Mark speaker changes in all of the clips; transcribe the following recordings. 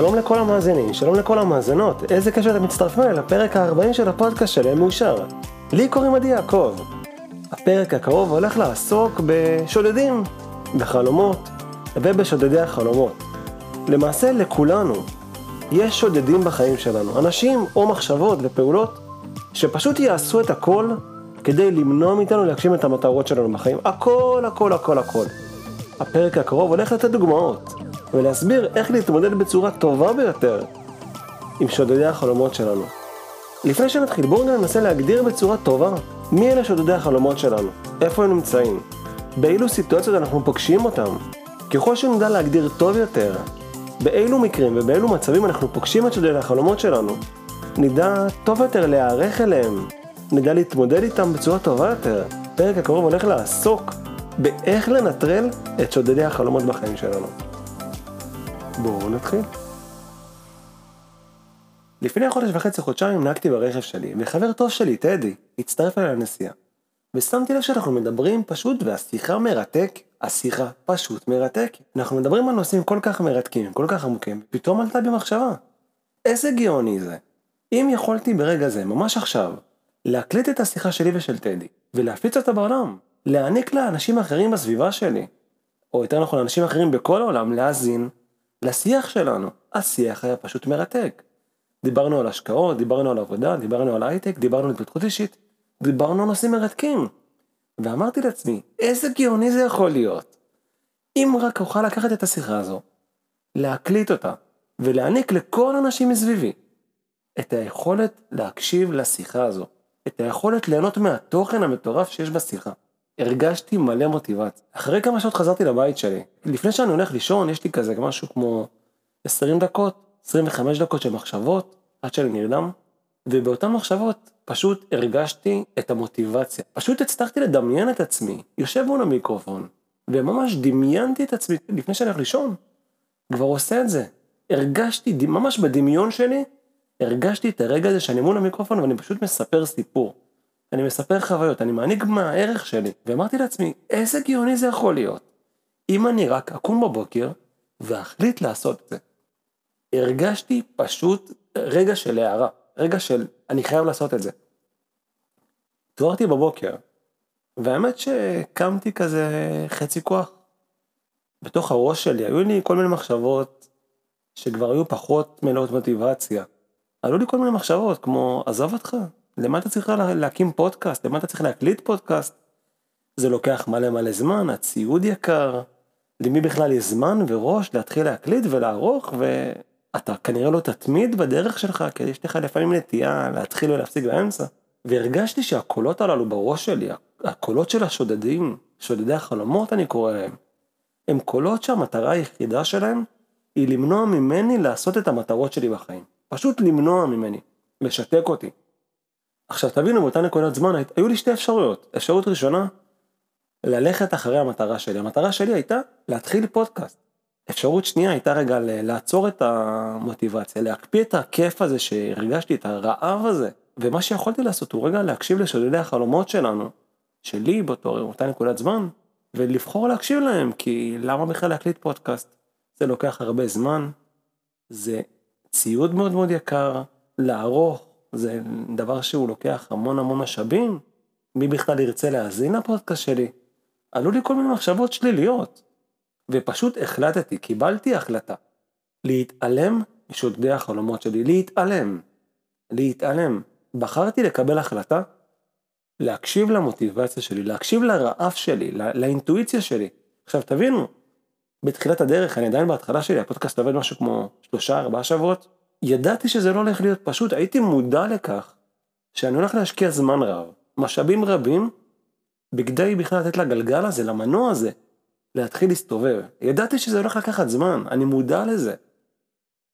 Speaker 1: שלום לכל המאזינים, שלום לכל המאזינות, איזה קשר אתם מצטרפים אליי לפרק ה-40 של הפודקאסט שלי, מאושר. לי קוראים עדי יעקב. הפרק הקרוב הולך לעסוק בשודדים, בחלומות ובשודדי החלומות. למעשה לכולנו יש שודדים בחיים שלנו, אנשים או מחשבות ופעולות שפשוט יעשו את הכל כדי למנוע מאיתנו להגשים את המטרות שלנו בחיים. הכל, הכל, הכל, הכל. הפרק הקרוב הולך לתת דוגמאות ולהסביר איך להתמודד בצורה טובה ביותר עם שודדי החלומות שלנו. לפני שנתחיל, בואו ננסה להגדיר בצורה טובה מי אלה שודדי החלומות שלנו, איפה הם נמצאים, באילו סיטואציות אנחנו פוגשים אותם. ככל שנדע להגדיר טוב יותר באילו מקרים ובאילו מצבים אנחנו פוגשים את שודדי החלומות שלנו, נדע טוב יותר להיערך אליהם, נדע להתמודד איתם בצורה טובה יותר. הפרק הקרוב הולך לעסוק באיך לנטרל את שודדי החלומות בחיים שלנו. בואו נתחיל. לפני חודש וחצי חודשיים נהגתי ברכב שלי, וחבר טוב שלי, טדי, הצטרף אליי לנסיעה. ושמתי לב שאנחנו מדברים פשוט והשיחה מרתק, השיחה פשוט מרתק. אנחנו מדברים על נושאים כל כך מרתקים, כל כך עמוקים, פתאום עלתה במחשבה. איזה גאוני זה. אם יכולתי ברגע זה, ממש עכשיו, להקליט את השיחה שלי ושל טדי, ולהפיץ אותה בעולם, להעניק לאנשים אחרים בסביבה שלי, או יותר נכון לאנשים אחרים בכל העולם, להאזין לשיח שלנו. השיח היה פשוט מרתק. דיברנו על השקעות, דיברנו על עבודה, דיברנו על הייטק, דיברנו על התפתחות אישית, דיברנו על נושאים מרתקים. ואמרתי לעצמי, איזה גאוני זה יכול להיות. אם רק אוכל לקחת את השיחה הזו, להקליט אותה, ולהעניק לכל האנשים מסביבי את היכולת להקשיב לשיחה הזו, את היכולת ליהנות מהתוכן המטורף שיש בשיחה. הרגשתי מלא מוטיבציה. אחרי כמה שעות חזרתי לבית שלי. לפני שאני הולך לישון, יש לי כזה משהו כמו 20 דקות, 25 דקות של מחשבות, עד שאני נרדם, ובאותן מחשבות פשוט הרגשתי את המוטיבציה. פשוט הצלחתי לדמיין את עצמי, יושב מול המיקרופון, וממש דמיינתי את עצמי לפני שאני הולך לישון. כבר עושה את זה. הרגשתי, ממש בדמיון שלי, הרגשתי את הרגע הזה שאני מול המיקרופון ואני פשוט מספר סיפור. אני מספר חוויות, אני מעניק מהערך שלי. ואמרתי לעצמי, איזה גאוני זה יכול להיות. אם אני רק אקום בבוקר ואחליט לעשות את זה. הרגשתי פשוט רגע של הערה, רגע של אני חייב לעשות את זה. התעוררתי בבוקר, והאמת שקמתי כזה חצי כוח. בתוך הראש שלי היו לי כל מיני מחשבות שכבר היו פחות מלאות מוטיבציה. עלו לי כל מיני מחשבות כמו עזוב אותך, למה אתה צריך להקים פודקאסט? למה אתה צריך להקליט פודקאסט? זה לוקח מלא מלא זמן, הציוד יקר. למי בכלל יש זמן וראש להתחיל להקליט ולערוך, ואתה כנראה לא תתמיד בדרך שלך, כי יש לך לפעמים נטייה להתחיל ולהפסיק באמצע. והרגשתי שהקולות הללו בראש שלי, הקולות של השודדים, שודדי החלומות אני קורא להם, הם קולות שהמטרה היחידה שלהם היא למנוע ממני לעשות את המטרות שלי בחיים. פשוט למנוע ממני, לשתק אותי. עכשיו תבינו באותה נקודת זמן היו לי שתי אפשרויות. אפשרות ראשונה, ללכת אחרי המטרה שלי. המטרה שלי הייתה להתחיל פודקאסט. אפשרות שנייה הייתה רגע לעצור את המוטיבציה, להקפיא את הכיף הזה שהרגשתי, את הרעב הזה. ומה שיכולתי לעשות הוא רגע להקשיב לשודדי החלומות שלנו, שלי באותו, באותה נקודת זמן, ולבחור להקשיב להם, כי למה בכלל להקליט פודקאסט? זה לוקח הרבה זמן, זה ציוד מאוד מאוד יקר, לערוך, זה דבר שהוא לוקח המון המון משאבים. מי בכלל ירצה להאזין לפודקאסט שלי? עלו לי כל מיני מחשבות שליליות. ופשוט החלטתי, קיבלתי החלטה. להתעלם משודדי החלומות שלי, להתעלם. להתעלם. בחרתי לקבל החלטה להקשיב למוטיבציה שלי, להקשיב לרעב שלי, לא, לאינטואיציה שלי. עכשיו תבינו, בתחילת הדרך, אני עדיין בהתחלה שלי, הפודקאסט עובד משהו כמו שלושה, ארבעה שבועות, ידעתי שזה לא הולך להיות פשוט, הייתי מודע לכך שאני הולך להשקיע זמן רב, משאבים רבים, בכדי בכלל לתת לגלגל הזה, למנוע הזה, להתחיל להסתובב. ידעתי שזה הולך לקחת זמן, אני מודע לזה.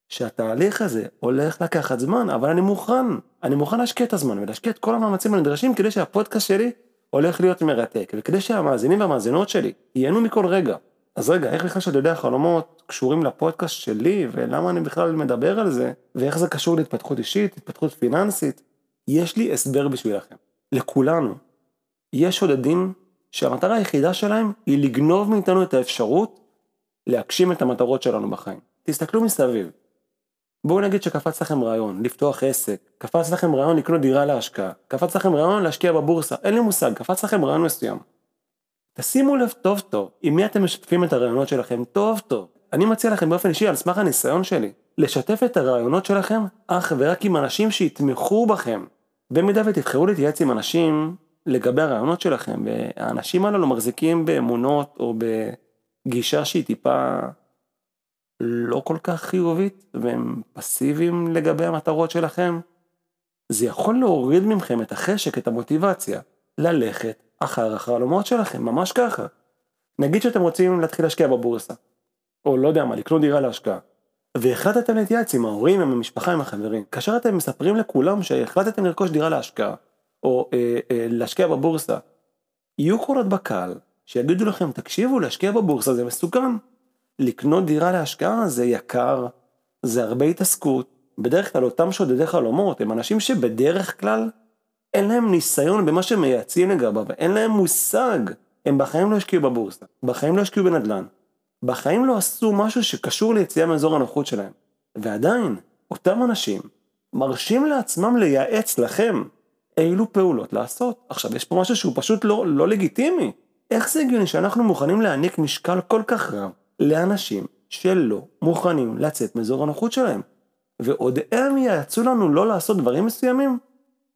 Speaker 1: שהתהליך הזה הולך לקחת זמן, אבל אני מוכן, אני מוכן להשקיע את הזמן ולהשקיע את כל המאמצים הנדרשים כדי שהפודקאסט שלי הולך להיות מרתק, וכדי שהמאזינים והמאזינות שלי ייהנו מכל רגע. אז רגע, איך בכלל שודדי החלומות קשורים לפודקאסט שלי, ולמה אני בכלל מדבר על זה, ואיך זה קשור להתפתחות אישית, התפתחות פיננסית? יש לי הסבר בשבילכם. לכולנו, יש שודדים שהמטרה היחידה שלהם היא לגנוב מאיתנו את האפשרות להגשים את המטרות שלנו בחיים. תסתכלו מסביב. בואו נגיד שקפץ לכם רעיון, לפתוח עסק, קפץ לכם רעיון לקנות דירה להשקעה, קפץ לכם רעיון להשקיע בבורסה, אין לי מושג, קפץ לכם רעיון מסוים. תשימו לב טוב טוב, עם מי אתם משתפים את הרעיונות שלכם טוב טוב. אני מציע לכם באופן אישי, על סמך הניסיון שלי, לשתף את הרעיונות שלכם אך ורק עם אנשים שיתמכו בכם. במידה ותבחרו להתייעץ עם אנשים לגבי הרעיונות שלכם, והאנשים הללו מחזיקים באמונות או בגישה שהיא טיפה לא כל כך חיובית, והם פסיביים לגבי המטרות שלכם, זה יכול להוריד מכם את החשק, את המוטיבציה, ללכת אחר החלומות שלכם, ממש ככה. נגיד שאתם רוצים להתחיל להשקיע בבורסה, או לא יודע מה, לקנות דירה להשקעה, והחלטתם להתייעץ עם ההורים, עם המשפחה, עם החברים. כאשר אתם מספרים לכולם שהחלטתם לרכוש דירה להשקעה, או אה, אה, להשקיע בבורסה, יהיו קולות בקהל שיגידו לכם, תקשיבו, להשקיע בבורסה זה מסוכן. לקנות דירה להשקעה זה יקר, זה הרבה התעסקות. בדרך כלל אותם שודדי חלומות הם אנשים שבדרך כלל אין להם ניסיון במה שהם מייעצים לגביו, אין להם מושג. הם בחיים לא השקיעו בבורסה, בחיים לא השקיעו בנדל"ן, בחיים לא עשו משהו שקשור ליציאה מאזור הנוחות שלהם. ועדיין, אותם אנשים מרשים לעצמם לייעץ לכם אילו פעולות לעשות. עכשיו, יש פה משהו שהוא פשוט לא, לא לגיטימי. איך זה הגיוני שאנחנו מוכנים להעניק משקל כל כך רב לאנשים שלא מוכנים לצאת מאזור הנוחות שלהם? ועוד הם ייעצו לנו לא לעשות דברים מסוימים?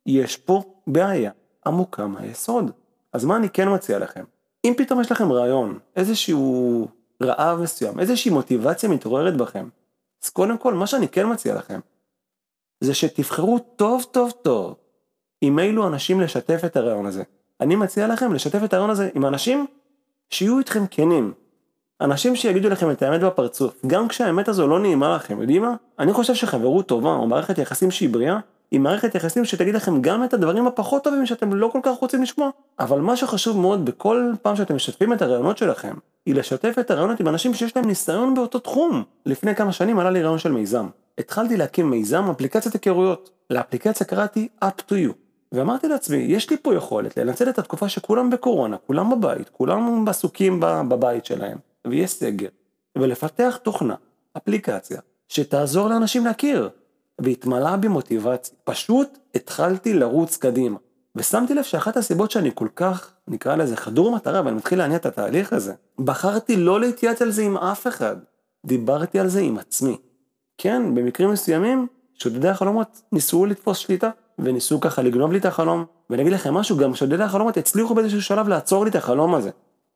Speaker 1: יש פה בעיה עמוקה מהיסוד. אז מה אני כן מציע לכם? אם פתאום יש לכם רעיון, איזשהו רעב מסוים, איזושהי מוטיבציה מתעוררת בכם, אז קודם כל, מה שאני כן מציע לכם, זה שתבחרו טוב טוב טוב עם אילו אנשים לשתף את הרעיון הזה. אני מציע לכם לשתף את הרעיון הזה עם אנשים שיהיו איתכם כנים. אנשים שיגידו לכם את האמת בפרצוף, גם כשהאמת הזו לא נעימה לכם, יודעים מה? אני חושב שחברות טובה או מערכת יחסים שהיא בריאה, היא מערכת יחסים שתגיד לכם גם את הדברים הפחות טובים שאתם לא כל כך רוצים לשמוע. אבל מה שחשוב מאוד בכל פעם שאתם משתפים את הרעיונות שלכם, היא לשתף את הרעיונות עם אנשים שיש להם ניסיון באותו תחום. לפני כמה שנים עלה לי רעיון של מיזם. התחלתי להקים מיזם אפליקציית היכרויות. לאפליקציה קראתי up to you. ואמרתי לעצמי, יש לי פה יכולת לנצל את התקופה שכולם בקורונה, כולם בבית, כולם עסוקים בבית שלהם, ויש סגר, ולפתח תוכנה, אפליקציה, שתעזור לאנשים להכיר, והתמלאה בי מוטיבציה. פשוט התחלתי לרוץ קדימה. ושמתי לב שאחת הסיבות שאני כל כך, נקרא לזה חדור מטרה, ואני מתחיל להניע את התהליך הזה, בחרתי לא להתייעץ על זה עם אף אחד. דיברתי על זה עם עצמי. כן, במקרים מסוימים, שודדי החלומות ניסו לתפוס שליטה, וניסו ככה לגנוב לי את החלום. ואני אגיד לכם משהו, גם שודדי החלומות הצליחו באיזשהו שלב לעצור לי את החלום הזה.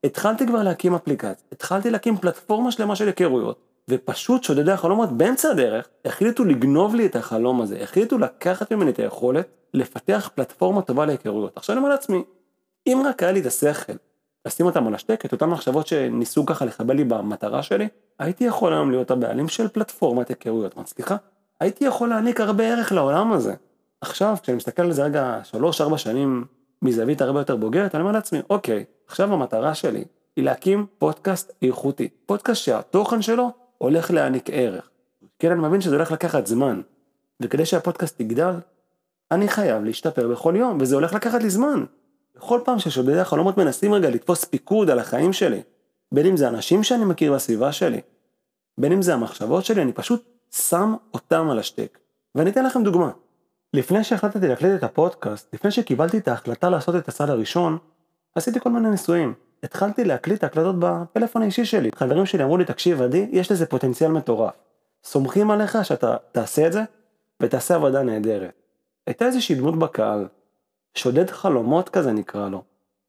Speaker 1: התחלתי כבר להקים אפליקציה, התחלתי להקים פלטפורמה שלמה של היכרויות, ופשוט שודדי החלומות באמצע הדרך החליטו לגנוב לי את החלום הזה, החליטו לקחת ממני את היכולת לפתח פלטפורמה טובה להיכרויות. עכשיו אני אומר לעצמי, אם רק היה לי את השכל לשים אותם על השתק, את אותן מחשבות שניסו ככה לחבל לי במטרה שלי, הייתי יכול היום להיות הבעלים של פלטפורמת היכרויות מצליחה. הייתי יכול להעניק הרבה ערך לעולם הזה. עכשיו, כשאני מסתכל על זה רגע שלוש-ארבע שנים מזווית הרבה יותר בוגרת, אני אומר לעצמי, אוקיי, עכשיו המטרה שלי היא להקים פודקאסט איכותי. פודקאסט שהתוכן שלו הולך להעניק ערך. כן, אני מבין שזה הולך לקחת זמן, וכדי שהפודקאסט יגדל, אני חייב להשתפר בכל יום, וזה הולך לקחת לי זמן. בכל פעם ששודדי החלומות מנסים רגע לתפוס פיקוד על החיים שלי, בין אם זה אנשים שאני מכיר בסביבה שלי, בין אם זה המחשבות שלי, אני פשוט שם אותם על השתק. ואני אתן לכם דוגמה. לפני שהחלטתי להקליט את הפודקאסט, לפני שקיבלתי את ההחלטה לעשות את הסל הראשון, עשיתי כל מיני ניסויים. התחלתי להקליט הקלטות בפלאפון האישי שלי. חברים שלי אמרו לי, תקשיב עדי, יש לזה פוטנציאל מטורף. סומכים עליך שאתה תעשה את זה, ותעשה עבודה נהדרת. הייתה איזושהי דמות בקהל, שודד חלומות כזה נקרא לו,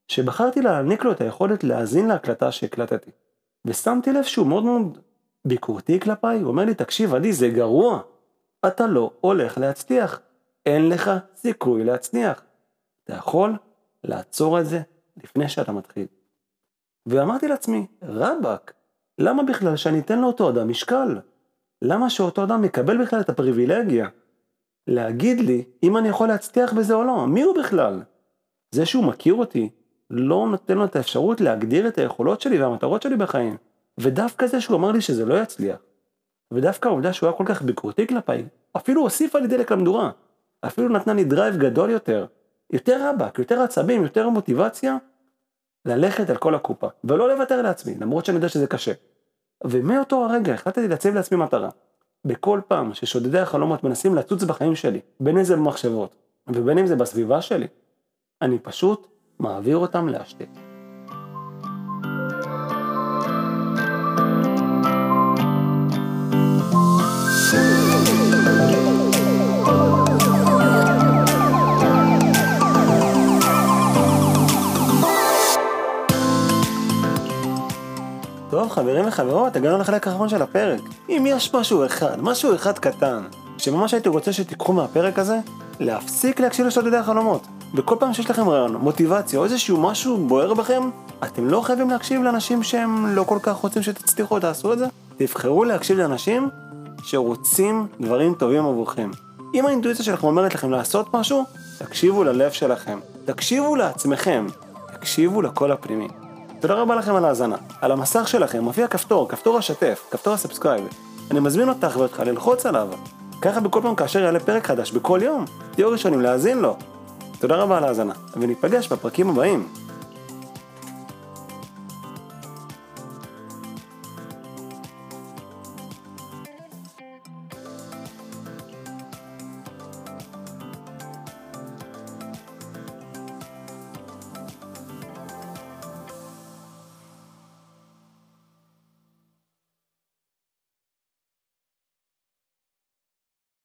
Speaker 1: שבחרתי להעניק לו את היכולת להאזין להקלטה שהקלטתי. ושמתי לב שהוא מאוד מאוד ביקורתי כלפיי, הוא אומר לי, תקשיב עדי, זה גרוע. אתה לא הולך להצליח. אין לך סיכוי להצליח. אתה יכול לעצור את זה לפני שאתה מתחיל. ואמרתי לעצמי, רבאק, למה בכלל שאני אתן לאותו אדם משקל? למה שאותו אדם יקבל בכלל את הפריבילגיה להגיד לי אם אני יכול להצליח בזה או לא? מי הוא בכלל? זה שהוא מכיר אותי לא נותן לו את האפשרות להגדיר את היכולות שלי והמטרות שלי בחיים. ודווקא זה שהוא אמר לי שזה לא יצליח, ודווקא העובדה שהוא היה כל כך ביקורתי כלפיי, אפילו הוסיפה לי דלק למדורה. אפילו נתנה לי drive גדול יותר, יותר רבאק, יותר עצבים, יותר מוטיבציה, ללכת על כל הקופה, ולא לוותר לעצמי, למרות שאני יודע שזה קשה. ומאותו הרגע החלטתי להציב לעצמי מטרה. בכל פעם ששודדי החלומות מנסים לצוץ בחיים שלי, בין אם זה במחשבות ובין אם זה בסביבה שלי, אני פשוט מעביר אותם להשתק. טוב, חברים וחברות, הגענו לחלק האחרון של הפרק. אם יש משהו אחד, משהו אחד קטן, שממש הייתי רוצה שתיקחו מהפרק הזה, להפסיק להקשיב לשודדי החלומות. וכל פעם שיש לכם רעיון, מוטיבציה או איזשהו משהו בוער בכם, אתם לא חייבים להקשיב לאנשים שהם לא כל כך רוצים שתצליחו, תעשו את זה. תבחרו להקשיב לאנשים שרוצים דברים טובים עבורכם. אם האינטואיציה שלכם אומרת לכם לעשות משהו, תקשיבו ללב שלכם. תקשיבו לעצמכם. תקשיבו לקול הפנימי. תודה רבה לכם על ההאזנה. על המסך שלכם מופיע כפתור, כפתור השתף, כפתור ה subscribe. אני מזמין אותך ואותך ללחוץ עליו. ככה בכל פעם כאשר יעלה פרק חדש בכל יום, תהיו ראשונים להאזין לו. תודה רבה על ההאזנה, וניפגש בפרקים הבאים.